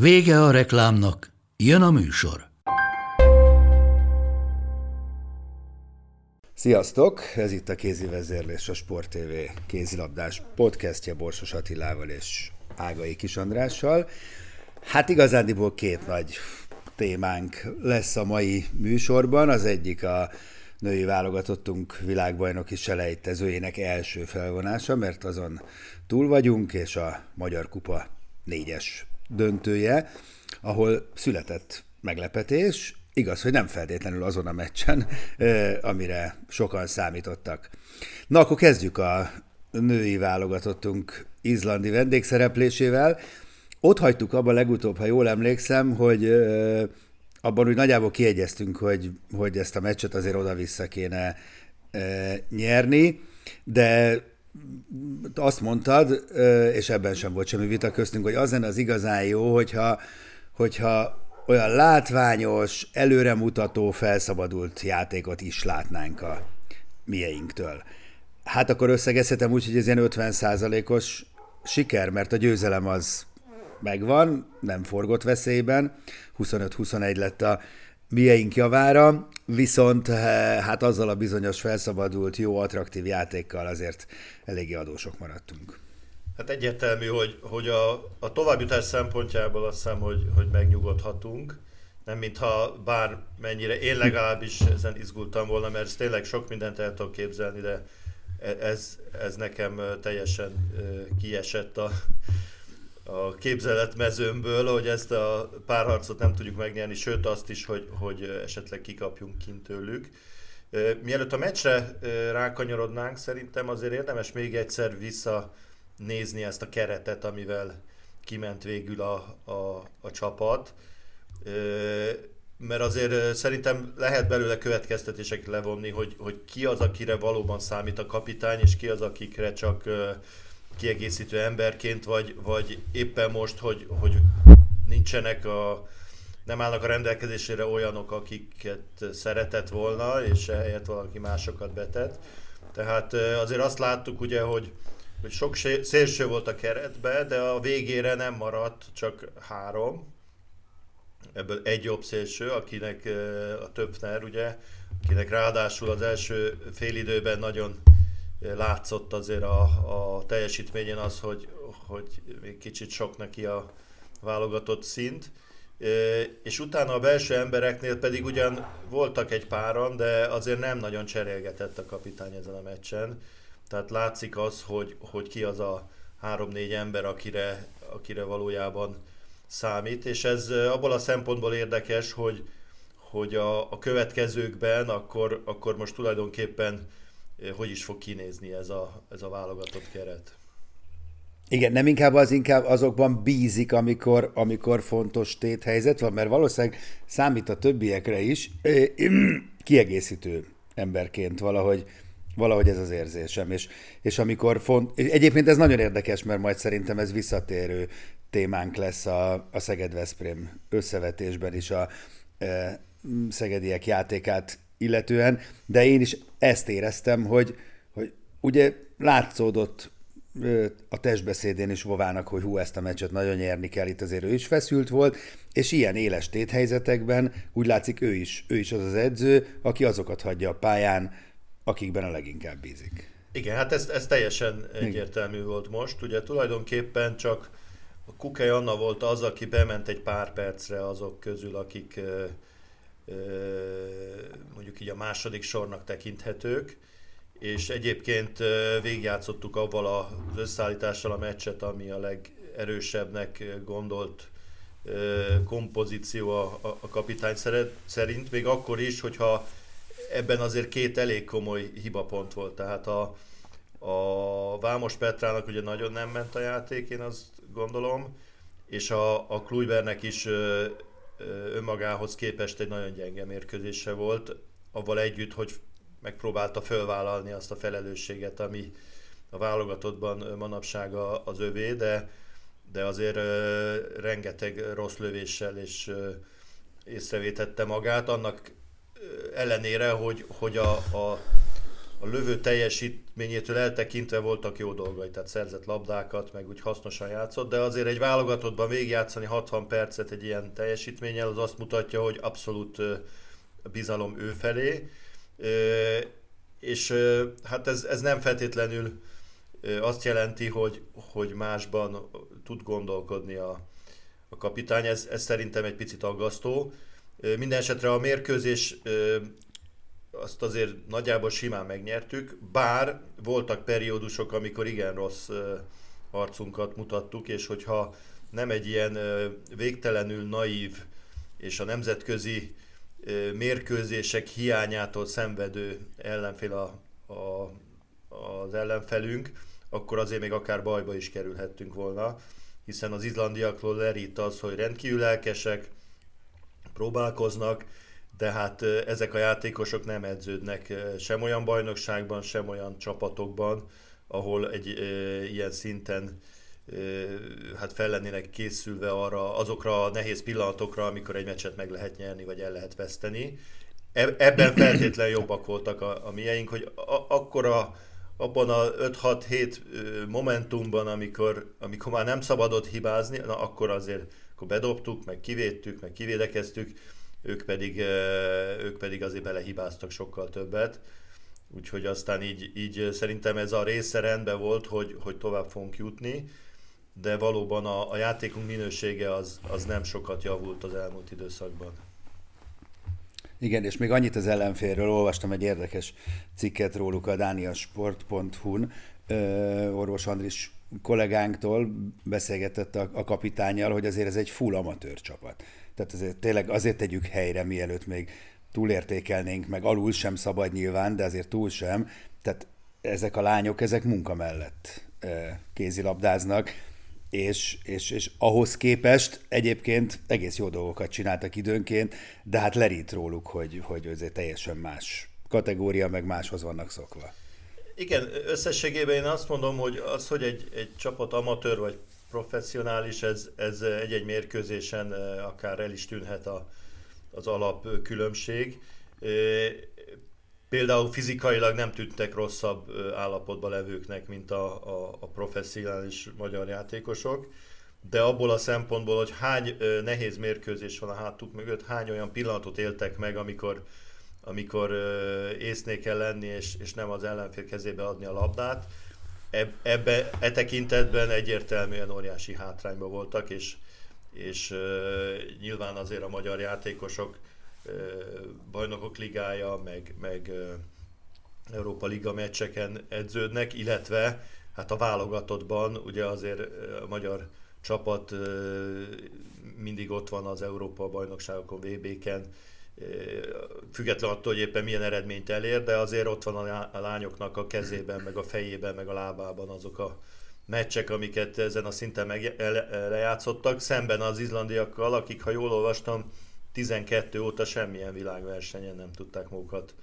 Vége a reklámnak, jön a műsor. Sziasztok! Ez itt a Kézi Vezérlés, a Sport TV kézilabdás podcastja Borsos Attilával és Ágai Kis Andrással. Hát igazándiból két nagy témánk lesz a mai műsorban. Az egyik a női válogatottunk világbajnoki selejtezőjének első felvonása, mert azon túl vagyunk, és a Magyar Kupa négyes döntője, ahol született meglepetés, igaz, hogy nem feltétlenül azon a meccsen, amire sokan számítottak. Na, akkor kezdjük a női válogatottunk izlandi vendégszereplésével. Ott hagytuk abban legutóbb, ha jól emlékszem, hogy abban úgy nagyjából kiegyeztünk, hogy, hogy ezt a meccset azért oda-vissza kéne nyerni, de azt mondtad, és ebben sem volt semmi vita köztünk, hogy az lenne az igazán jó, hogyha, hogyha olyan látványos, előremutató, felszabadult játékot is látnánk a mieinktől. Hát akkor összegezhetem úgy, hogy ez ilyen 50%-os siker, mert a győzelem az megvan, nem forgott veszélyben, 25-21 lett a mieink javára, viszont eh, hát azzal a bizonyos felszabadult, jó, attraktív játékkal azért eléggé adósok maradtunk. Hát egyértelmű, hogy, hogy a, a továbbjutás szempontjából azt hiszem, hogy, hogy megnyugodhatunk. Nem mintha bár mennyire én legalábbis ezen izgultam volna, mert tényleg sok mindent el tudok képzelni, de e, ez, ez nekem teljesen kiesett a, a képzeletmezőmből, hogy ezt a párharcot nem tudjuk megnyerni, sőt azt is, hogy, hogy esetleg kikapjunk kint tőlük. Mielőtt a meccsre rákanyarodnánk, szerintem azért érdemes még egyszer visszanézni ezt a keretet, amivel kiment végül a, a, a csapat. Mert azért szerintem lehet belőle következtetések levonni, hogy, hogy ki az, akire valóban számít a kapitány, és ki az, akikre csak kiegészítő emberként, vagy, vagy éppen most, hogy, hogy nincsenek a, nem állnak a rendelkezésére olyanok, akiket szeretett volna, és ehelyett valaki másokat betett. Tehát azért azt láttuk ugye, hogy, hogy sok szélső volt a keretbe, de a végére nem maradt csak három. Ebből egy jobb szélső, akinek a Töpfner, ugye, akinek ráadásul az első félidőben nagyon látszott azért a, a teljesítményen az, hogy, hogy még kicsit sok neki a válogatott szint. És utána a belső embereknél pedig ugyan voltak egy páran, de azért nem nagyon cserélgetett a kapitány ezen a meccsen. Tehát látszik az, hogy, hogy ki az a három-négy ember, akire, akire valójában számít, és ez abból a szempontból érdekes, hogy, hogy a, a következőkben akkor, akkor most tulajdonképpen hogy is fog kinézni ez a, ez a válogatott keret. Igen, nem inkább az inkább azokban bízik, amikor, amikor fontos téthelyzet van, mert valószínűleg számít a többiekre is, kiegészítő emberként valahogy, valahogy ez az érzésem. És, és amikor font, egyébként ez nagyon érdekes, mert majd szerintem ez visszatérő témánk lesz a, a Szeged-Veszprém összevetésben is a e, szegediek játékát illetően, de én is ezt éreztem, hogy, hogy ugye látszódott a testbeszédén is Vovának, hogy hú, ezt a meccset nagyon nyerni kell, itt azért ő is feszült volt, és ilyen éles téthelyzetekben úgy látszik ő is, ő is az az edző, aki azokat hagyja a pályán, akikben a leginkább bízik. Igen, hát ez, ez teljesen egyértelmű volt most. Ugye tulajdonképpen csak a Kukei Anna volt az, aki bement egy pár percre azok közül, akik mondjuk így a második sornak tekinthetők, és egyébként végigjátszottuk avval az összeállítással a meccset, ami a legerősebbnek gondolt kompozíció a, kapitány szerint, még akkor is, hogyha ebben azért két elég komoly hibapont volt. Tehát a, a Vámos Petrának ugye nagyon nem ment a játék, én azt gondolom, és a, a Kluibernek is önmagához képest egy nagyon gyenge mérkőzése volt, avval együtt, hogy megpróbálta fölvállalni azt a felelősséget, ami a válogatottban manapság az övé, de, de azért rengeteg rossz lövéssel és észrevétette magát, annak ellenére, hogy, hogy a, a, a lövő teljesítményétől eltekintve voltak jó dolgai, tehát szerzett labdákat, meg úgy hasznosan játszott, de azért egy válogatottban végigjátszani 60 percet egy ilyen teljesítménnyel, az azt mutatja, hogy abszolút bizalom ő felé, és hát ez, ez nem feltétlenül azt jelenti, hogy, hogy másban tud gondolkodni a, a kapitány, ez, ez szerintem egy picit aggasztó. Minden esetre a mérkőzés azt azért nagyjából simán megnyertük, bár voltak periódusok, amikor igen rossz arcunkat mutattuk, és hogyha nem egy ilyen végtelenül naív és a nemzetközi mérkőzések hiányától szenvedő ellenfél a, a, az ellenfelünk, akkor azért még akár bajba is kerülhettünk volna, hiszen az izlandiakról lerít az, hogy rendkívül lelkesek, próbálkoznak, de hát ezek a játékosok nem edződnek sem olyan bajnokságban, sem olyan csapatokban, ahol egy e, ilyen szinten e, hát fel lennének készülve arra, azokra a nehéz pillanatokra, amikor egy meccset meg lehet nyerni, vagy el lehet veszteni. E, ebben feltétlenül jobbak voltak a, a mieink, hogy a, akkora abban a 5-6-7 momentumban, amikor, amikor már nem szabadott hibázni, na akkor azért akkor bedobtuk, meg kivédtük, meg kivédekeztük, ők pedig, ők pedig azért belehibáztak sokkal többet. Úgyhogy aztán így, így szerintem ez a része rendben volt, hogy, hogy tovább fogunk jutni, de valóban a, a játékunk minősége az, az nem sokat javult az elmúlt időszakban. Igen, és még annyit az ellenfélről, olvastam egy érdekes cikket róluk a dániasport.hu-n, orvos Andris kollégánktól beszélgetett a, a kapitányjal, hogy azért ez egy full amatőr csapat. Tehát azért tényleg azért tegyük helyre, mielőtt még túlértékelnénk, meg alul sem szabad nyilván, de azért túl sem. Tehát ezek a lányok, ezek munka mellett kézilabdáznak, és, és, és ahhoz képest egyébként egész jó dolgokat csináltak időnként, de hát lerít róluk, hogy, hogy azért teljesen más kategória, meg máshoz vannak szokva. Igen, összességében én azt mondom, hogy az, hogy egy, egy csapat amatőr vagy professzionális, ez, ez egy-egy mérkőzésen akár el is tűnhet a, az alap különbség. Például fizikailag nem tűntek rosszabb állapotban levőknek, mint a, a, a professzionális magyar játékosok, de abból a szempontból, hogy hány nehéz mérkőzés van a hátuk mögött, hány olyan pillanatot éltek meg, amikor amikor észné kell lenni, és, és nem az ellenfél kezébe adni a labdát. Ebbe, e tekintetben egyértelműen óriási hátrányban voltak, és, és nyilván azért a magyar játékosok bajnokok ligája, meg, meg Európa Liga meccseken edződnek, illetve hát a válogatottban ugye azért a magyar csapat mindig ott van az Európa bajnokságokon, VB-ken, független attól, hogy éppen milyen eredményt elér, de azért ott van a lányoknak a kezében, meg a fejében, meg a lábában azok a meccsek, amiket ezen a szinten meg lejátszottak, szemben az izlandiakkal, akik, ha jól olvastam, 12 óta semmilyen világversenyen nem tudták magukat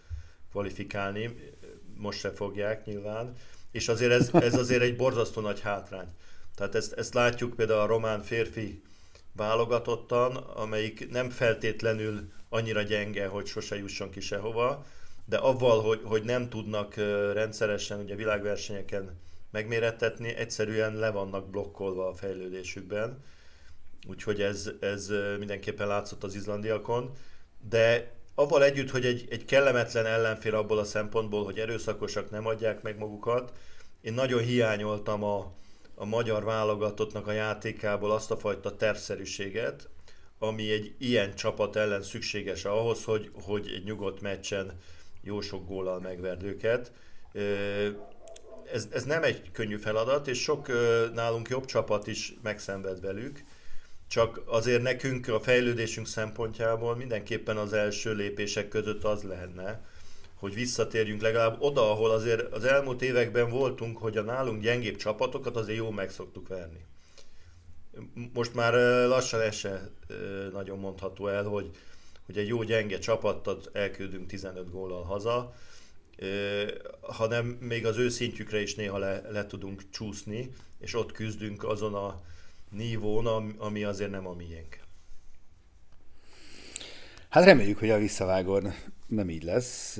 kvalifikálni, most se fogják nyilván, és azért ez, ez azért egy borzasztó nagy hátrány. Tehát ezt, ezt látjuk például a román férfi válogatottan, amelyik nem feltétlenül annyira gyenge, hogy sose jusson ki sehova, de avval, hogy, hogy nem tudnak rendszeresen ugye világversenyeken megmérettetni, egyszerűen le vannak blokkolva a fejlődésükben. Úgyhogy ez, ez mindenképpen látszott az izlandiakon. De avval együtt, hogy egy, egy kellemetlen ellenfél abból a szempontból, hogy erőszakosak nem adják meg magukat, én nagyon hiányoltam a, a magyar válogatottnak a játékából azt a fajta tervszerűséget, ami egy ilyen csapat ellen szükséges ahhoz, hogy, hogy egy nyugodt meccsen jó sok góllal megverd őket. Ez, ez nem egy könnyű feladat, és sok nálunk jobb csapat is megszenved velük, csak azért nekünk a fejlődésünk szempontjából mindenképpen az első lépések között az lenne, hogy visszatérjünk legalább oda, ahol azért az elmúlt években voltunk, hogy a nálunk gyengébb csapatokat azért jó meg szoktuk verni. Most már lassan ez nagyon mondható el, hogy, hogy egy jó gyenge csapatot elküldünk 15 góllal haza, hanem még az ő szintjükre is néha le, le tudunk csúszni, és ott küzdünk azon a nívón, ami azért nem a miénk. Hát reméljük, hogy a visszavágón nem így lesz.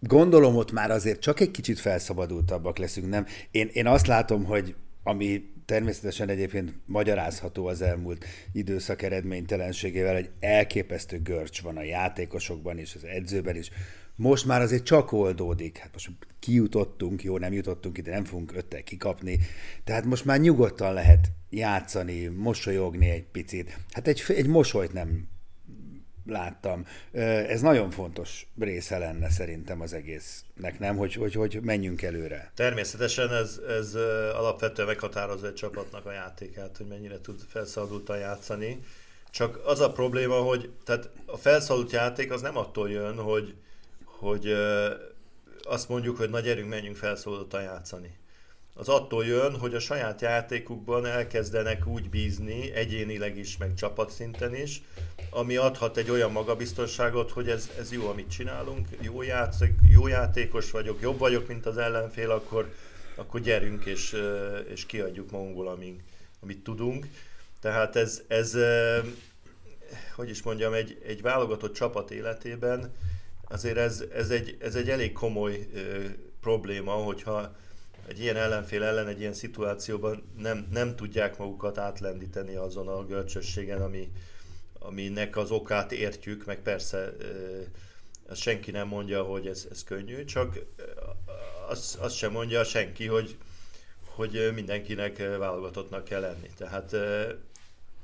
Gondolom ott már azért csak egy kicsit felszabadultabbak leszünk, nem? Én, én azt látom, hogy ami természetesen egyébként magyarázható az elmúlt időszak eredménytelenségével, egy elképesztő görcs van a játékosokban is, az edzőben is. Most már azért csak oldódik. Hát most kijutottunk, jó, nem jutottunk ide, nem fogunk öttel kikapni. Tehát most már nyugodtan lehet játszani, mosolyogni egy picit. Hát egy, egy mosolyt nem láttam. Ez nagyon fontos része lenne szerintem az egésznek, nem? Hogy, hogy, hogy menjünk előre. Természetesen ez, ez alapvetően meghatározza egy csapatnak a játékát, hogy mennyire tud felszabadultan játszani. Csak az a probléma, hogy tehát a felszabadult játék az nem attól jön, hogy, hogy azt mondjuk, hogy nagy erünk menjünk felszabadultan játszani az attól jön, hogy a saját játékukban elkezdenek úgy bízni, egyénileg is, meg csapatszinten is, ami adhat egy olyan magabiztosságot, hogy ez, ez jó, amit csinálunk, jó, játszik, jó játékos vagyok, jobb vagyok, mint az ellenfél, akkor, akkor gyerünk és, és kiadjuk magunkból, amit, amit tudunk. Tehát ez, ez hogy is mondjam, egy, egy válogatott csapat életében azért ez, ez, egy, ez egy elég komoly probléma, hogyha egy ilyen ellenfél ellen egy ilyen szituációban nem, nem tudják magukat átlendíteni azon a görcsösségen, ami, aminek az okát értjük, meg persze ezt senki nem mondja, hogy ez, ez könnyű, csak azt, azt sem mondja senki, hogy, hogy mindenkinek válogatottnak kell lenni. Tehát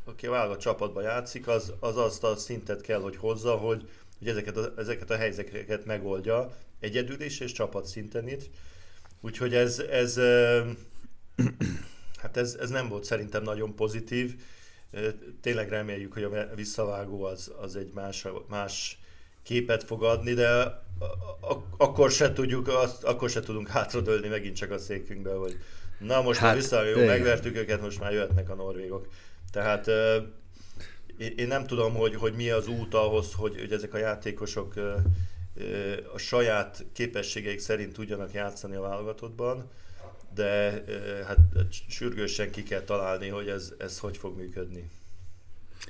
aki a válogatott csapatban játszik, az, az azt a szintet kell, hogy hozza, hogy, hogy ezeket, a, ezeket a helyzeteket megoldja egyedül is és csapat szinten is. Úgyhogy ez, ez, hát ez, ez nem volt szerintem nagyon pozitív. Tényleg reméljük, hogy a visszavágó az, az egy más, más képet fog adni, de akkor se tudjuk, azt, akkor se tudunk hátradőlni megint csak a székünkbe, hogy na most hát, már visszavágó, megvertük őket, most már jöhetnek a norvégok. Tehát én nem tudom, hogy, hogy mi az út ahhoz, hogy, hogy ezek a játékosok a saját képességeik szerint tudjanak játszani a válogatottban, de hát sürgősen ki kell találni, hogy ez, ez hogy fog működni.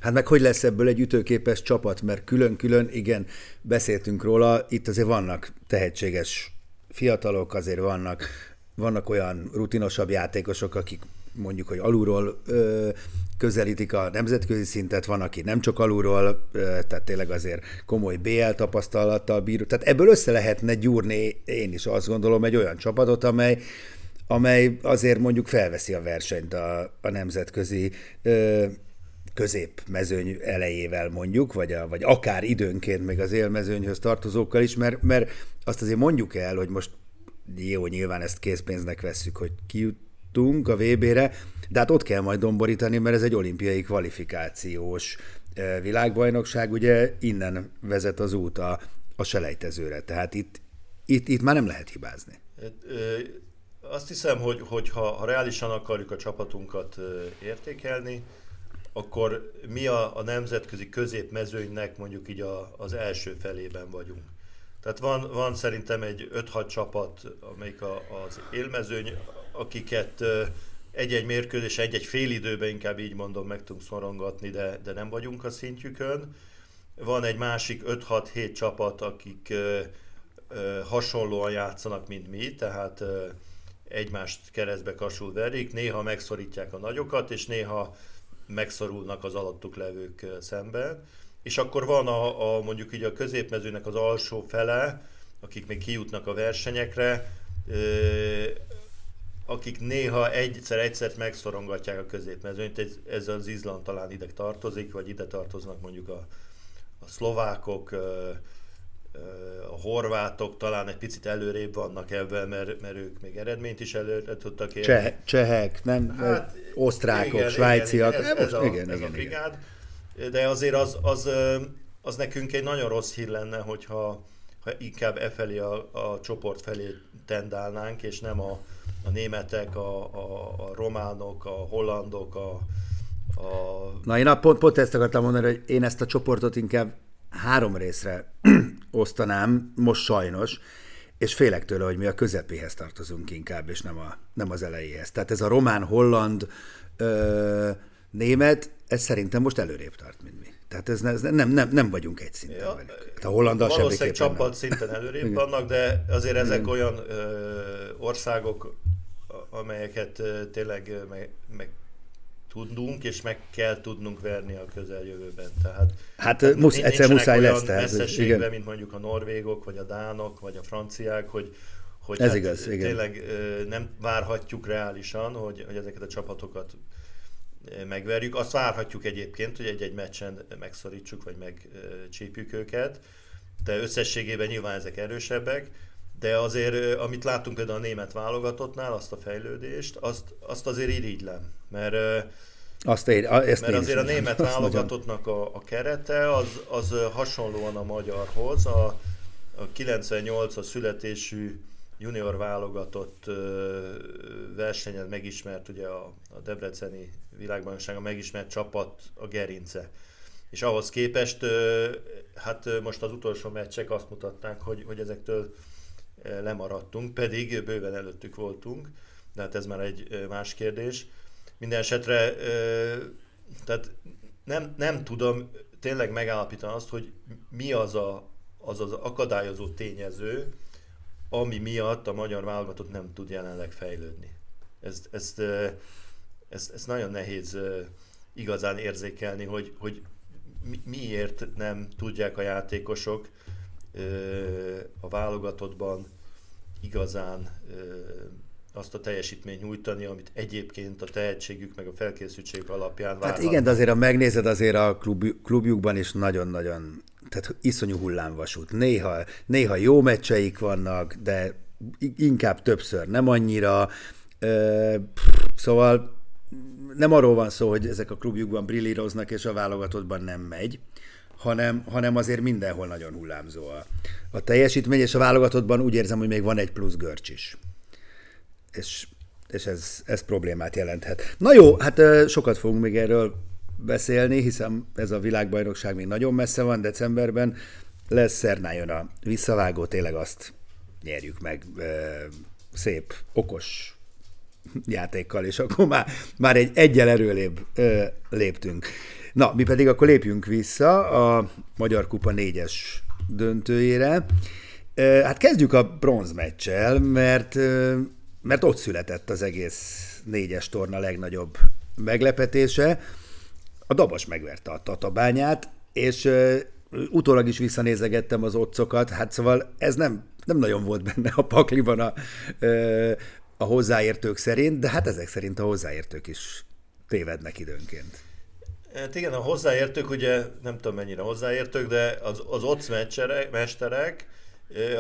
Hát meg hogy lesz ebből egy ütőképes csapat, mert külön-külön, igen, beszéltünk róla, itt azért vannak tehetséges fiatalok, azért vannak, vannak olyan rutinosabb játékosok, akik mondjuk, hogy alulról ö, közelítik a nemzetközi szintet, van, aki nem csak alulról, ö, tehát tényleg azért komoly BL tapasztalattal bíró. Tehát ebből össze lehetne gyúrni, én is azt gondolom, egy olyan csapatot, amely, amely azért mondjuk felveszi a versenyt a, a nemzetközi ö, középmezőny elejével mondjuk, vagy, a, vagy akár időnként még az élmezőnyhöz tartozókkal is, mert, mert azt azért mondjuk el, hogy most jó, nyilván ezt készpénznek vesszük, hogy ki jutottunk a VB-re, de hát ott kell majd domborítani, mert ez egy olimpiai kvalifikációs világbajnokság, ugye innen vezet az út a, a selejtezőre, tehát itt, itt, itt már nem lehet hibázni. Azt hiszem, hogy, hogy ha, ha reálisan akarjuk a csapatunkat értékelni, akkor mi a, a nemzetközi középmezőnynek mondjuk így a, az első felében vagyunk. Tehát van, van szerintem egy 5-6 csapat, amelyik a, az élmezőny, akiket egy-egy mérkőzés, egy-egy fél időben inkább így mondom, meg tudunk szorongatni, de, de nem vagyunk a szintjükön. Van egy másik 5-6-7 csapat, akik hasonlóan játszanak, mint mi, tehát ö, egymást keresztbe kasul verik, néha megszorítják a nagyokat, és néha megszorulnak az alattuk levők szemben. És akkor van a, a mondjuk így a középmezőnek az alsó fele, akik még kijutnak a versenyekre, akik néha egyszer-egyszer megszorongatják a középmezőnyt, ez, ez az Izland talán ide tartozik, vagy ide tartoznak mondjuk a, a szlovákok, a horvátok talán egy picit előrébb vannak ebben, mert, mert ők még eredményt is előre tudtak érni. Cseh, csehek, nem? Hát, osztrákok, igen, svájciak. Igen, ez, ez, a, igen, ez igen, a brigád. De azért az, az, az nekünk egy nagyon rossz hír lenne, hogyha ha inkább e felé a, a csoport felé tendálnánk, és nem a, a németek, a, a, a románok, a hollandok, a, a a... Na én pont, pont ezt akartam mondani, hogy én ezt a csoportot inkább három részre osztanám, most sajnos, és félek tőle, hogy mi a közepéhez tartozunk inkább, és nem, a, nem az elejéhez. Tehát ez a román, holland, ö, német, ez szerintem most előrébb tart, mint mi. Tehát ez, ez nem, nem, nem vagyunk egy szinten ja, velük. Hát a hollandal Valószínűleg csapat szinten előrébb vannak, de azért ezek Igen. olyan ö, országok, amelyeket ö, tényleg meg, meg tudnunk, és meg kell tudnunk verni a közeljövőben. Tehát, hát tehát musz, egyszer muszáj lesz. Tehát, igen. mint mondjuk a norvégok, vagy a dánok, vagy a franciák, hogy, hogy Ez hát igaz, tényleg igen. nem várhatjuk reálisan, hogy, hogy ezeket a csapatokat megverjük. Azt várhatjuk egyébként, hogy egy-egy meccsen megszorítsuk, vagy megcsípjük őket, de összességében nyilván ezek erősebbek, de azért, amit láttunk például a német válogatottnál, azt a fejlődést, azt, azt azért irigylem, mert azt ér, ezt mert azért a német válogatottnak a, a kerete az, az hasonlóan a magyarhoz, a, a 98-as születésű junior válogatott versenyen megismert ugye a, a Debreceni világbajnoksága megismert csapat a Gerince. És ahhoz képest, hát most az utolsó meccsek azt mutatták, hogy, hogy ezektől lemaradtunk, pedig bőven előttük voltunk, de hát ez már egy más kérdés. Minden esetre, tehát nem, nem tudom tényleg megállapítani azt, hogy mi az a, az, az akadályozó tényező, ami miatt a magyar válogatott nem tud jelenleg fejlődni. Ezt, ezt, ezt, ezt nagyon nehéz igazán érzékelni, hogy, hogy miért nem tudják a játékosok a válogatottban igazán azt a teljesítményt nyújtani, amit egyébként a tehetségük meg a felkészültségük alapján várnak. Hát igen, de azért ha megnézed, azért a klub, klubjukban is nagyon-nagyon, tehát iszonyú hullámvasút. Néha, néha jó meccseik vannak, de inkább többször nem annyira. Szóval nem arról van szó, hogy ezek a klubjukban brillíroznak, és a válogatottban nem megy, hanem, hanem azért mindenhol nagyon hullámzó a, a teljesítmény, és a válogatottban úgy érzem, hogy még van egy plusz görcs is. És, és ez, ez problémát jelenthet. Na jó, hát sokat fogunk még erről beszélni, hiszen ez a világbajnokság még nagyon messze van, decemberben lesz Szernájon a visszavágó, tényleg azt nyerjük meg szép, okos játékkal, és akkor már, már egy egyel erőlébb léptünk. Na, mi pedig akkor lépjünk vissza a Magyar Kupa négyes döntőjére. Hát kezdjük a bronzmeccsel, mert, mert ott született az egész négyes torna legnagyobb meglepetése. A Dabas megverte a Tatabányát, és utólag is visszanézegettem az otcokat, hát szóval ez nem, nem nagyon volt benne a pakliban a, a hozzáértők szerint, de hát ezek szerint a hozzáértők is tévednek időnként. Hát igen, a hozzáértők, ugye nem tudom mennyire hozzáértők, de az, az ott mesterek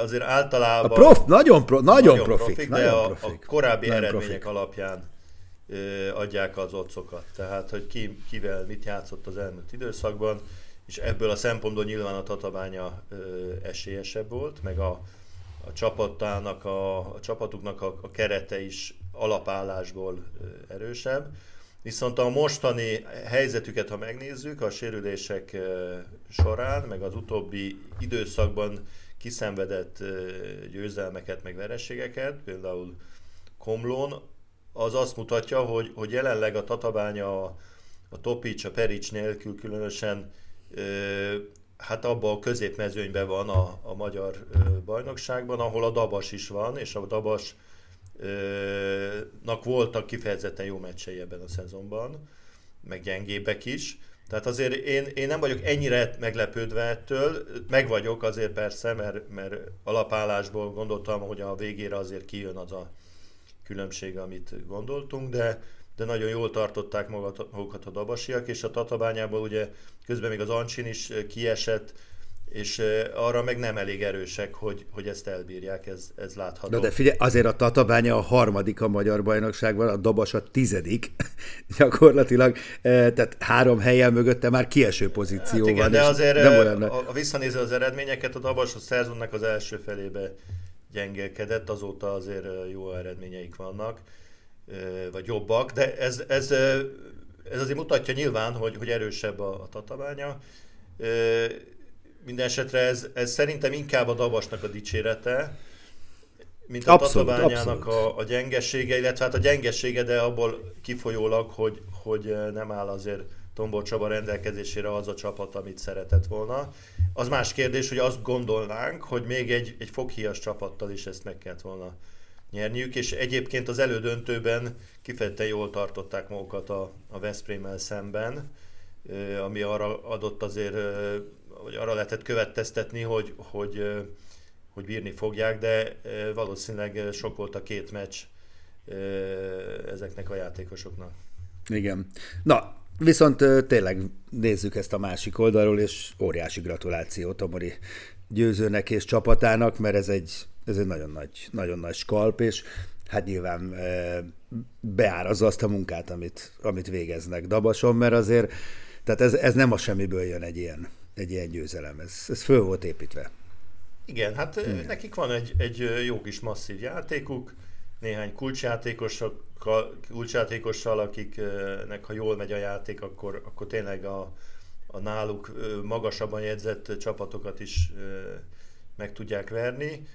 azért általában... A prof, nagyon, pro, nagyon, nagyon profik, profik, de nagyon a, profik. a korábbi eredmények profik. alapján adják az otcokat. Tehát, hogy ki, kivel mit játszott az elmúlt időszakban, és ebből a szempontból nyilván a Tatabánya esélyesebb volt, meg a, a csapatának, a, a csapatuknak a, a kerete is alapállásból erősebb. Viszont a mostani helyzetüket, ha megnézzük, a sérülések során, meg az utóbbi időszakban kiszenvedett győzelmeket, meg vereségeket, például Komlón, az azt mutatja, hogy, hogy jelenleg a Tatabánya a, a Topics, a Perics nélkül különösen hát abban a középmezőnyben van a, a magyar bajnokságban, ahol a Dabas is van, és a Dabas nak voltak kifejezetten jó meccsei ebben a szezonban, meg gyengébbek is. Tehát azért én, én nem vagyok ennyire meglepődve ettől, meg vagyok azért persze, mert, mert alapállásból gondoltam, hogy a végére azért kijön az a különbség, amit gondoltunk, de, de nagyon jól tartották magukat a dabasiak, és a Tatabányából ugye közben még az Ancsin is kiesett, és arra meg nem elég erősek, hogy, hogy ezt elbírják, ez, ez látható. Na de figyelj, azért a Tatabánya a harmadik a magyar bajnokságban, a Dabas a tizedik gyakorlatilag, tehát három helyen mögötte már kieső pozíció hát igen, van. de azért nem olyan... a, a visszanézve az eredményeket, a Dabas a szezonnak az első felébe gyengélkedett, azóta azért jó eredményeik vannak, vagy jobbak, de ez, ez ez azért mutatja nyilván, hogy, hogy erősebb a, a tatabánya. Minden esetre ez, ez szerintem inkább a Dabasnak a dicsérete, mint a abszolút, tatabányának a, a gyengessége, illetve hát a gyengessége, de abból kifolyólag, hogy, hogy nem áll azért Tombol Csaba rendelkezésére az a csapat, amit szeretett volna. Az más kérdés, hogy azt gondolnánk, hogy még egy, egy foghíjas csapattal is ezt meg kellett volna nyerniük, és egyébként az elődöntőben kifejezetten jól tartották magukat a, a Veszprémmel szemben, ami arra adott azért, vagy arra lehetett következtetni, hogy, hogy, hogy bírni fogják, de valószínűleg sok volt a két meccs ezeknek a játékosoknak. Igen. Na, viszont tényleg nézzük ezt a másik oldalról, és óriási gratuláció Tomori győzőnek és csapatának, mert ez egy ez egy nagyon nagy, nagyon nagy skalp, és hát nyilván beárazza azt a munkát, amit, amit végeznek Dabason, mert azért, tehát ez, ez nem a semmiből jön egy ilyen, egy ilyen győzelem, ez, ez föl volt építve. Igen, hát Igen. nekik van egy, egy jó kis masszív játékuk, néhány kulcsjátékossal, kulcsjátékossal, akiknek ha jól megy a játék, akkor, akkor tényleg a, a náluk magasabban jegyzett csapatokat is meg tudják verni.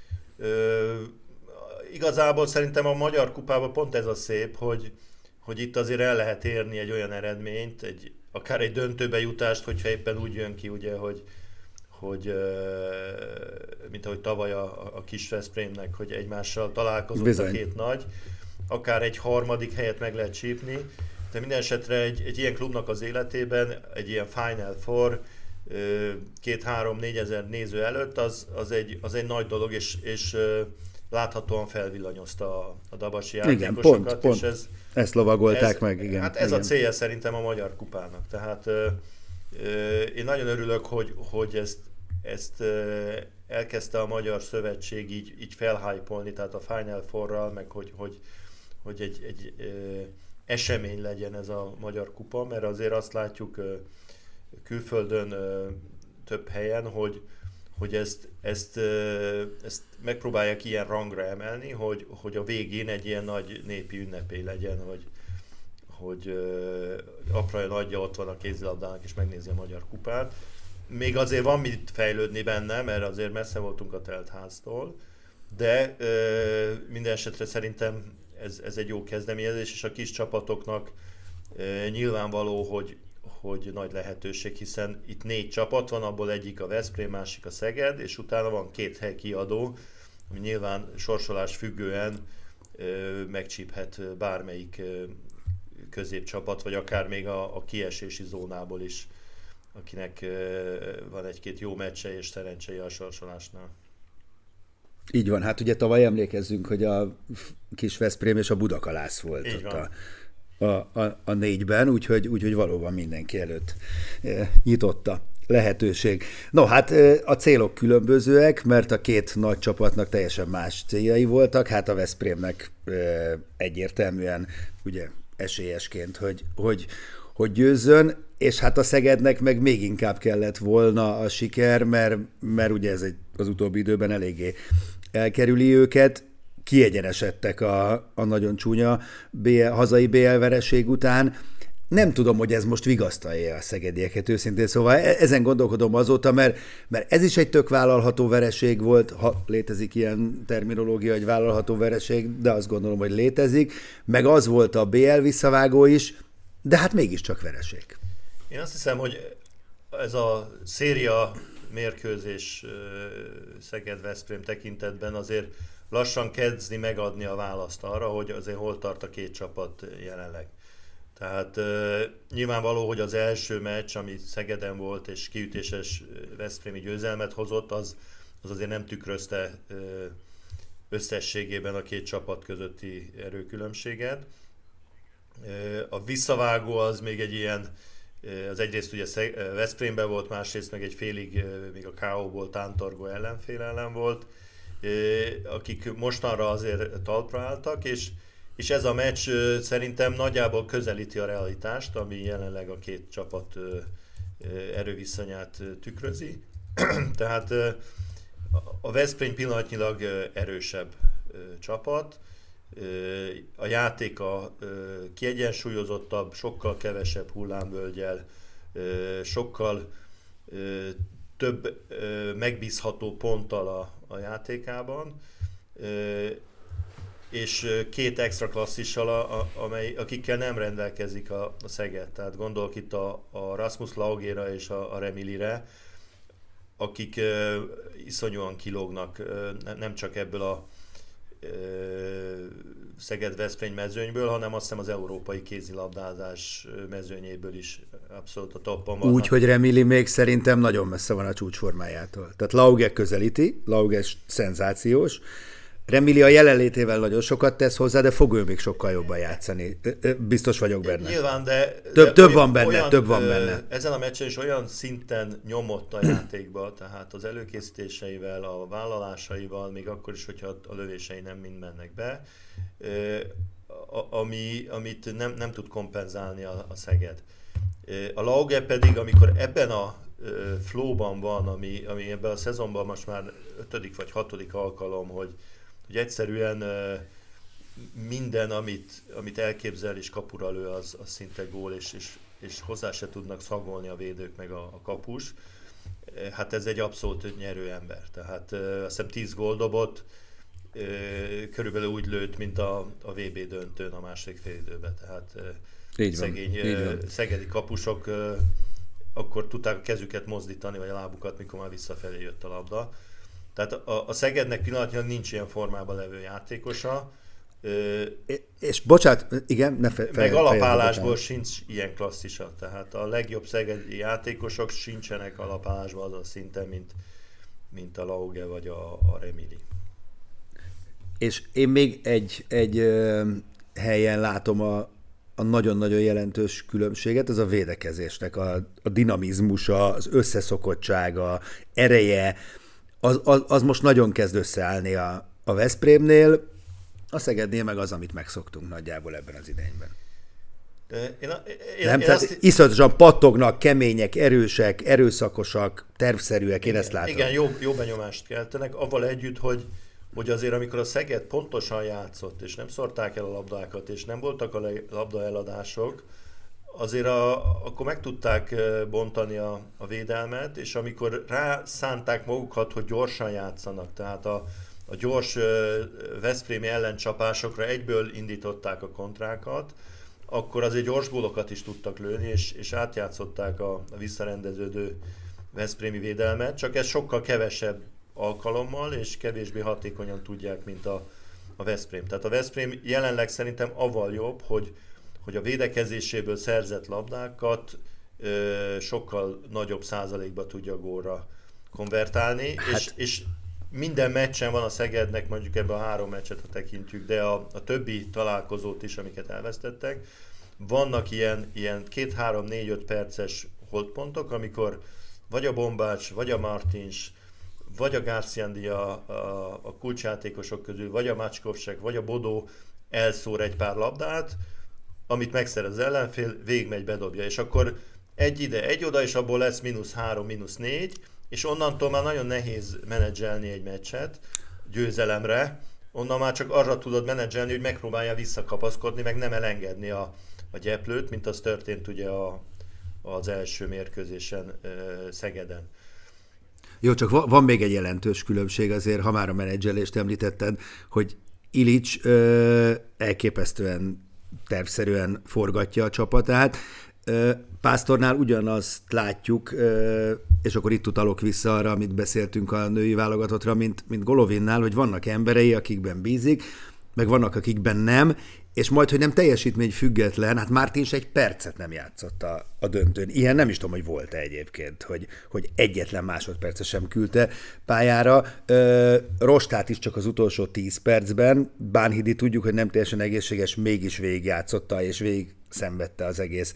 Igazából szerintem a Magyar Kupában pont ez a szép, hogy, hogy itt azért el lehet érni egy olyan eredményt, egy, akár egy döntőbe jutást, hogyha éppen úgy jön ki, ugye, hogy, hogy mint ahogy tavaly a, a kis Veszprémnek, hogy egymással találkozott Bizony. a két nagy, akár egy harmadik helyet meg lehet csípni, de minden esetre egy, egy ilyen klubnak az életében, egy ilyen Final Four, két-három-négy ezer néző előtt, az, az, egy, az egy nagy dolog, és, és láthatóan felvillanyozta a, a dabasi játékosokat. Igen, pont, pont. És ez, ezt lovagolták ez, meg, igen. Hát ez igen. a célja szerintem a Magyar Kupának. Tehát ö, ö, én nagyon örülök, hogy, hogy ezt, ezt elkezdte a Magyar Szövetség így, így felhájpolni, tehát a Final Four-ral, meg hogy, hogy, hogy egy, egy esemény legyen ez a Magyar Kupa, mert azért azt látjuk, külföldön több helyen, hogy, hogy ezt, ezt, ezt megpróbálják ilyen rangra emelni, hogy, hogy a végén egy ilyen nagy népi ünnepé legyen, hogy, hogy uh, apra nagyja ott van a kézilabdának és megnézi a magyar kupát. Még azért van mit fejlődni benne, mert azért messze voltunk a teltháztól, de uh, minden esetre szerintem ez, ez egy jó kezdeményezés, és a kis csapatoknak uh, nyilvánvaló, hogy, hogy nagy lehetőség, hiszen itt négy csapat van, abból egyik a Veszprém, másik a Szeged, és utána van két hely kiadó, ami nyilván sorsolás függően ö, megcsíphet bármelyik ö, középcsapat, vagy akár még a, a kiesési zónából is, akinek van egy-két jó meccse és szerencséje a sorsolásnál. Így van, hát ugye tavaly emlékezzünk, hogy a kis Veszprém és a Budakalász volt Így ott van. a a, a, a négyben, úgyhogy, úgyhogy valóban mindenki előtt nyitotta lehetőség. No, hát a célok különbözőek, mert a két nagy csapatnak teljesen más céljai voltak, hát a Veszprémnek egyértelműen ugye esélyesként, hogy, hogy, hogy győzzön, és hát a Szegednek meg még inkább kellett volna a siker, mert, mert ugye ez egy, az utóbbi időben eléggé elkerüli őket, kiegyenesedtek a, a nagyon csúnya BL, hazai BL vereség után. Nem tudom, hogy ez most vigasztalja a szegedieket őszintén, szóval e, ezen gondolkodom azóta, mert, mert ez is egy tök vállalható vereség volt, ha létezik ilyen terminológia, hogy vállalható vereség, de azt gondolom, hogy létezik, meg az volt a BL visszavágó is, de hát mégiscsak vereség. Én azt hiszem, hogy ez a széria mérkőzés Szeged-Veszprém tekintetben azért lassan kezdi megadni a választ arra, hogy azért hol tart a két csapat jelenleg. Tehát uh, nyilvánvaló, hogy az első meccs, ami Szegeden volt, és kiütéses Veszprémi győzelmet hozott, az, az azért nem tükrözte uh, összességében a két csapat közötti erőkülönbséget. A visszavágó az még egy ilyen, az egyrészt ugye Veszprémben volt, másrészt meg egy félig még a K.O.-ból tántorgó ellenfél ellen volt akik mostanra azért talpra álltak, és, és ez a meccs szerintem nagyjából közelíti a realitást, ami jelenleg a két csapat erőviszonyát tükrözi. Tehát a Veszprém pillanatnyilag erősebb csapat, A játéka kiegyensúlyozottabb, sokkal kevesebb hullámvölgyel, sokkal több megbízható ponttal a, a játékában, és két extra klasszissal, a, a, amely, akikkel nem rendelkezik a, a Szeged. Tehát gondolok itt a, a Rasmus Laugéra és a, a Remilire, akik iszonyúan kilógnak, nem csak ebből a Szeged-Veszprém mezőnyből, hanem azt hiszem az európai kézilabdázás mezőnyéből is abszolút a toppon van. Úgy, hogy Remili még szerintem nagyon messze van a csúcsformájától. Tehát Lauge közelíti, Lauge szenzációs, Remili a jelenlétével nagyon sokat tesz hozzá, de fog ő még sokkal jobban játszani. Biztos vagyok benne. Nyilván, de... Több, de több van benne, olyan, több van benne. Ezen a meccsen is olyan szinten nyomott a játékba, tehát az előkészítéseivel, a vállalásaival, még akkor is, hogyha a lövései nem mind mennek be, ami, amit nem, nem tud kompenzálni a, a Szeged. A Lauge pedig, amikor ebben a flowban van, ami, ami ebben a szezonban most már ötödik vagy hatodik alkalom, hogy, hogy egyszerűen minden, amit, amit elképzel és kapura lő, az, az szinte gól, és, és, és hozzá se tudnak szagolni a védők meg a, a kapus. Hát ez egy abszolút nyerő ember. Tehát azt hiszem 10 gól dobott, körülbelül úgy lőtt, mint a, a VB döntőn a második fél időben. Tehát így szegény, van, így van. szegedi kapusok akkor tudták a kezüket mozdítani, vagy a lábukat, mikor már visszafelé jött a labda. Tehát a, a Szegednek pillanatnyilag nincs ilyen formában levő játékosa. És bocsát, igen, ne fe, Meg alapállásból sincs ilyen klasszisa. Tehát a legjobb szegedi játékosok sincsenek alapállásban az a szinten, mint, mint a Lauge vagy a, a Remili. És én még egy, egy ö, helyen látom a, a nagyon-nagyon jelentős különbséget, ez a védekezésnek a, a dinamizmusa, az összeszokottsága, ereje, az, az, az most nagyon kezd összeállni a, a Veszprémnél, a Szegednél meg az, amit megszoktunk nagyjából ebben az idényben. Én, én, nem, én tehát azt... iszonyatosan pattognak, kemények, erősek, erőszakosak, tervszerűek, én ezt látom. Igen, jó, jó benyomást keltenek, avval együtt, hogy hogy azért amikor a Szeged pontosan játszott, és nem szorták el a labdákat, és nem voltak a labda eladások, azért a, akkor meg tudták bontani a, a védelmet, és amikor rá szánták magukat, hogy gyorsan játszanak, tehát a, a gyors Veszprémi ellencsapásokra egyből indították a kontrákat, akkor azért gyors gólokat is tudtak lőni, és, és átjátszották a, a visszarendeződő Veszprémi védelmet, csak ez sokkal kevesebb alkalommal, és kevésbé hatékonyan tudják, mint a, a Veszprém. Tehát a Veszprém jelenleg szerintem avval jobb, hogy, hogy a védekezéséből szerzett labdákat ö, sokkal nagyobb százalékba tudja gólra konvertálni, hát. és, és minden meccsen van a Szegednek, mondjuk ebben a három meccset, ha tekintjük, de a, a többi találkozót is, amiket elvesztettek, vannak ilyen, ilyen két, három, négy, öt perces holdpontok, amikor vagy a Bombács, vagy a Martins, vagy a Garciandi a, a, kulcsjátékosok közül, vagy a Macskovsek, vagy a Bodó elszór egy pár labdát, amit megszerez az ellenfél, végigmegy, bedobja, és akkor egy ide, egy oda, és abból lesz mínusz három, mínusz négy, és onnantól már nagyon nehéz menedzselni egy meccset győzelemre, onnan már csak arra tudod menedzselni, hogy megpróbálja visszakapaszkodni, meg nem elengedni a, a gyeplőt, mint az történt ugye a, az első mérkőzésen Szegeden. Jó, csak van még egy jelentős különbség azért, ha már a menedzselést említetted, hogy Ilics ö, elképesztően tervszerűen forgatja a csapatát. Pásztornál ugyanazt látjuk, és akkor itt utalok vissza arra, amit beszéltünk a női válogatottra, mint, mint Golovinnál, hogy vannak emberei, akikben bízik, meg vannak, akikben nem, és majd, hogy nem teljesítmény független, hát Mártin egy percet nem játszott a, a döntőn. Ilyen nem is tudom, hogy volt-e egyébként, hogy, hogy egyetlen másodperce sem küldte pályára. Ö, Rostát is csak az utolsó 10 percben, Bánhidi tudjuk, hogy nem teljesen egészséges, mégis végigjátszotta, és végig szenvedte az egész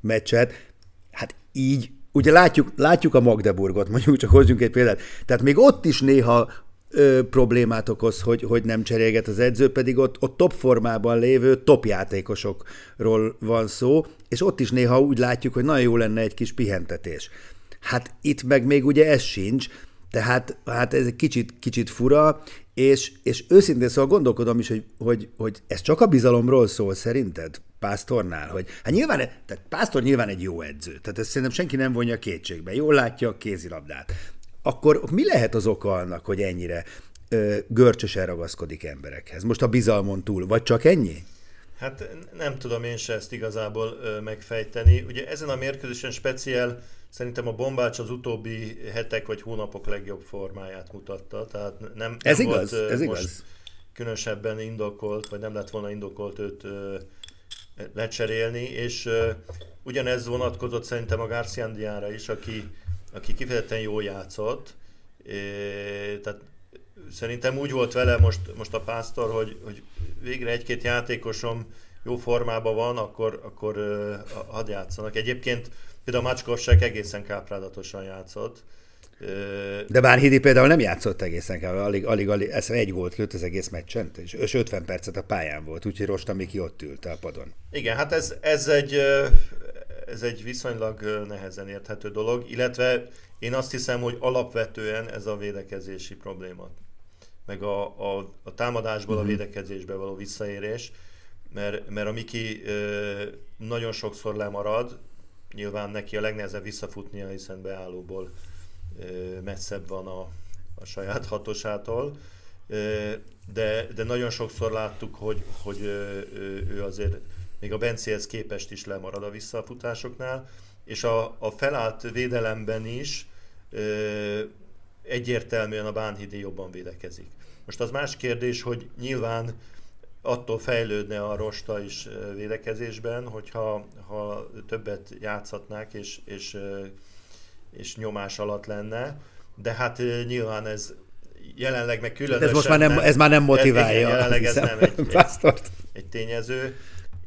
meccset. Hát így ugye látjuk, látjuk a Magdeburgot, mondjuk csak hozzunk egy példát. Tehát még ott is néha ö, problémát okoz, hogy, hogy nem cserélget az edző, pedig ott, ott top formában lévő top játékosokról van szó, és ott is néha úgy látjuk, hogy nagyon jó lenne egy kis pihentetés. Hát itt meg még ugye ez sincs, Tehát hát ez egy kicsit, kicsit fura, és, és őszintén szóval gondolkodom is, hogy, hogy, hogy ez csak a bizalomról szól szerinted? Pásztornál, hogy hát nyilván, tehát Pásztor nyilván egy jó edző, tehát ezt szerintem senki nem vonja kétségbe, jól látja a kézilabdát. Akkor mi lehet az oka annak, hogy ennyire ö, görcsösen ragaszkodik emberekhez? Most a bizalmon túl, vagy csak ennyi? Hát nem tudom én se ezt igazából ö, megfejteni. Ugye ezen a mérkőzésen speciál szerintem a bombács az utóbbi hetek vagy hónapok legjobb formáját mutatta. Tehát nem, nem ez volt, igaz, ez most igaz. különösebben indokolt, vagy nem lett volna indokolt őt ö, lecserélni, és ö, ugyanez vonatkozott szerintem a Garciandiára is, aki, aki kifejezetten jól játszott. Tehát szerintem úgy volt vele most, most a pásztor, hogy, hogy végre egy-két játékosom jó formában van, akkor, akkor uh, hadd játszanak. Egyébként például Macskovsek egészen káprádatosan játszott. De bár Hidi például nem játszott egészen kell, alig, alig, alig ez egy gólt ki az egész meccsen, és 50 percet a pályán volt, úgyhogy Rosta Miki ott ült a padon. Igen, hát ez, ez, egy, ez egy viszonylag nehezen érthető dolog, illetve én azt hiszem, hogy alapvetően ez a védekezési probléma meg a, a, a támadásból uh-huh. a mhm. védekezésbe való visszaérés, mert, mert a Miki nagyon sokszor lemarad, nyilván neki a legnehezebb visszafutnia, hiszen beállóból messzebb van a, a saját hatosától, de, de nagyon sokszor láttuk, hogy, hogy ő azért még a Bencihez képest is lemarad a visszafutásoknál, és a, a felállt védelemben is ö, egyértelműen a Bánhidi jobban védekezik. Most az más kérdés, hogy nyilván attól fejlődne a rosta is védekezésben, hogyha ha többet játszhatnák és, és, és nyomás alatt lenne, de hát nyilván ez jelenleg meg különösen... Ez most már nem, ez már nem motiválja. Ez, jelenleg ez nem egy, egy, egy tényező,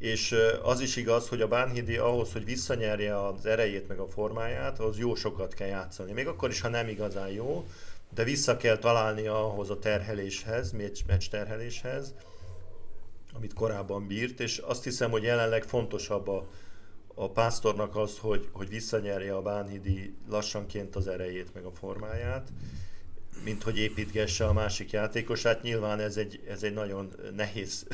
és az is igaz, hogy a Bánhidi ahhoz, hogy visszanyerje az erejét meg a formáját, az jó sokat kell játszani. Még akkor is, ha nem igazán jó, de vissza kell találni ahhoz a terheléshez, meccs terheléshez, amit korábban bírt, és azt hiszem, hogy jelenleg fontosabb a, a pásztornak az, hogy, hogy visszanyerje a Bánhidi lassanként az erejét, meg a formáját, mint hogy építgesse a másik játékosát. Nyilván ez egy, ez egy nagyon nehéz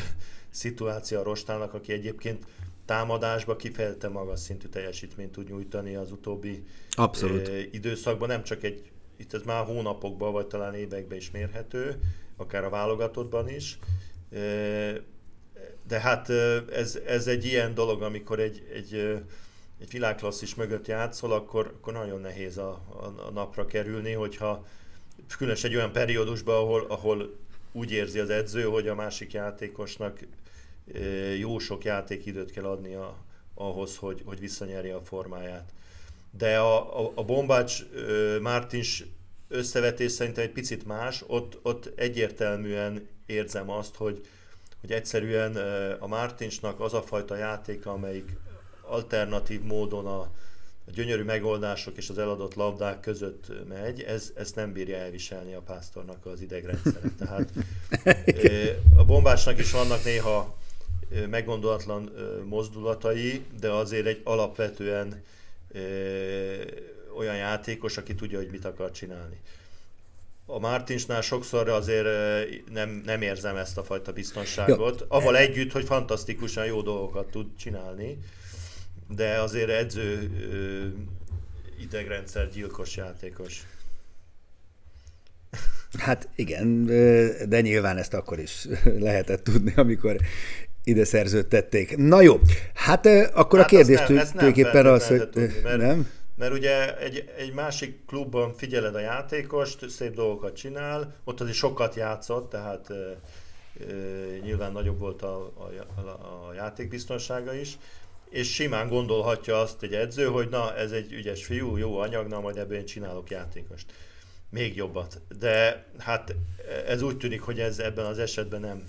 szituáció a Rostának, aki egyébként támadásba kifejezetten magas szintű teljesítményt tud nyújtani az utóbbi Abszolút. időszakban. Nem csak egy itt ez már hónapokban, vagy talán években is mérhető, akár a válogatottban is. De hát ez, ez egy ilyen dolog, amikor egy, egy, egy világklasszis mögött játszol, akkor, akkor nagyon nehéz a, a, a napra kerülni, hogyha különösen egy olyan periódusban, ahol, ahol úgy érzi az edző, hogy a másik játékosnak jó sok játékidőt kell adnia ahhoz, hogy, hogy visszanyerje a formáját. De a, a, a Bombács Mártins összevetés szerintem egy picit más, ott, ott egyértelműen érzem azt, hogy, hogy egyszerűen a Mártinsnak az a fajta játéka, amelyik alternatív módon a, a gyönyörű megoldások és az eladott labdák között megy, ez, ezt nem bírja elviselni a pásztornak az idegrendszere. Tehát a bombásnak is vannak néha meggondolatlan mozdulatai, de azért egy alapvetően olyan játékos, aki tudja, hogy mit akar csinálni. A Martinsnál sokszor azért nem, nem érzem ezt a fajta biztonságot, avval együtt, hogy fantasztikusan jó dolgokat tud csinálni, de azért edző idegrendszer gyilkos játékos. Hát igen, de nyilván ezt akkor is lehetett tudni, amikor ide szerződtették. Na jó, hát akkor hát a kérdés tulajdonképpen az, hogy... Tudni, mert, nem? Mert ugye egy, egy másik klubban figyeled a játékost, szép dolgokat csinál, ott azért sokat játszott, tehát e, e, nyilván nagyobb volt a, a, a, a játékbiztonsága is, és simán gondolhatja azt egy edző, hogy na, ez egy ügyes fiú, jó anyag, na majd ebből én csinálok játékost. Még jobbat. De hát ez úgy tűnik, hogy ez ebben az esetben nem,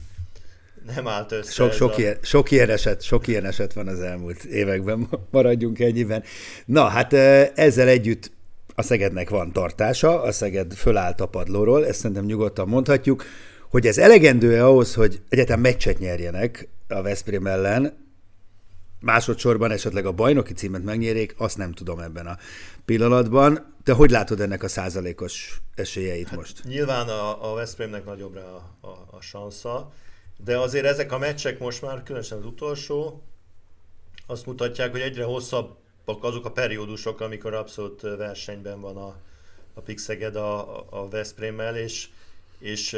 nem állt össze. Sok, sok, a... ilyen, sok, ilyen eset, sok ilyen eset van az elmúlt években, maradjunk ennyiben. Na, hát ezzel együtt a Szegednek van tartása, a Szeged fölállt a padlóról, ezt szerintem nyugodtan mondhatjuk, hogy ez elegendő -e ahhoz, hogy egyetem meccset nyerjenek a Veszprém ellen, másodszorban esetleg a bajnoki címet megnyerjék, azt nem tudom ebben a pillanatban. Te hogy látod ennek a százalékos esélyeit hát most? Nyilván a, a Veszprémnek nagyobb rá a, a, a sansza, de azért ezek a meccsek most már, különösen az utolsó, azt mutatják, hogy egyre hosszabbak azok a periódusok, amikor abszolút versenyben van a, a Pixeged a, a Veszprémmel, és, és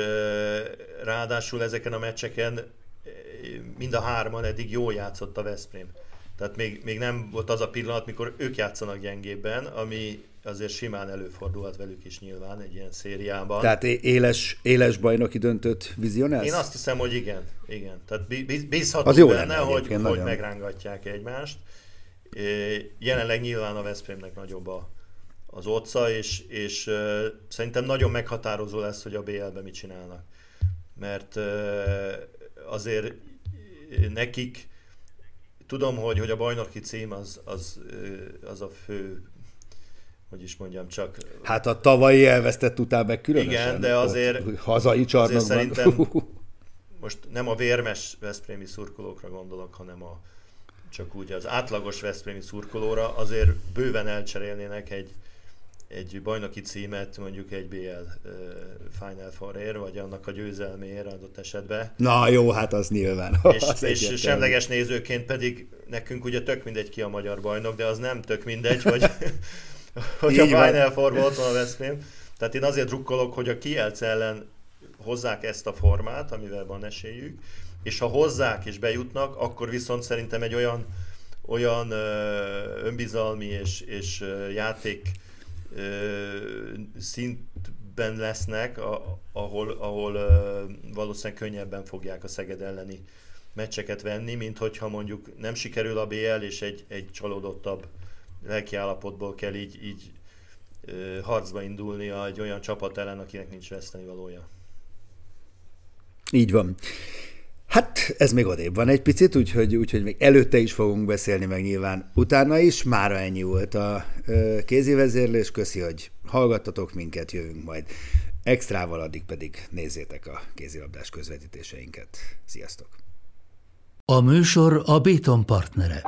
ráadásul ezeken a meccseken mind a hárman eddig jól játszott a Veszprém. Tehát még, még nem volt az a pillanat, mikor ők játszanak gyengébben, ami azért simán előfordulhat velük is nyilván egy ilyen szériában. Tehát éles, éles bajnoki döntőt vizionálsz? Én azt hiszem, hogy igen. igen. Tehát bízhatunk az benne, hogy, hogy nagyon. megrángatják egymást. Jelenleg nyilván a Veszprémnek nagyobb a, az otca, és, és szerintem nagyon meghatározó lesz, hogy a BL-ben mit csinálnak. Mert azért nekik tudom, hogy, hogy a bajnoki cím az, az, az a fő hogy is mondjam, csak... Hát a tavalyi elvesztett után meg különösen. Igen, de azért... Hazai csarnokban. Azért szerintem most nem a vérmes Veszprémi szurkolókra gondolok, hanem a csak úgy az átlagos Veszprémi szurkolóra azért bőven elcserélnének egy, egy bajnoki címet mondjuk egy BL uh, Final Four-ért, vagy annak a győzelméért adott esetben. Na jó, hát az nyilván. És, az és semleges nézőként pedig nekünk ugye tök mindegy ki a magyar bajnok, de az nem tök mindegy, hogy, hogy a Final four van a Veszprém. Tehát én azért drukkolok, hogy a Kielc ellen hozzák ezt a formát, amivel van esélyük, és ha hozzák és bejutnak, akkor viszont szerintem egy olyan, olyan önbizalmi és, és játék szintben lesznek, ahol, ahol valószínűleg könnyebben fogják a Szeged elleni meccseket venni, mint hogyha mondjuk nem sikerül a BL, és egy, egy csalódottabb lelkiállapotból kell így, így harcba indulni egy olyan csapat ellen, akinek nincs veszteni valója. Így van. Hát ez még odébb van egy picit, úgyhogy, úgyhogy még előtte is fogunk beszélni, meg nyilván utána is. Mára ennyi volt a kézi vezérlés. Köszi, hogy hallgattatok minket, jövünk majd extrával, addig pedig nézzétek a kézilabdás közvetítéseinket. Sziasztok! A műsor a Béton partnere.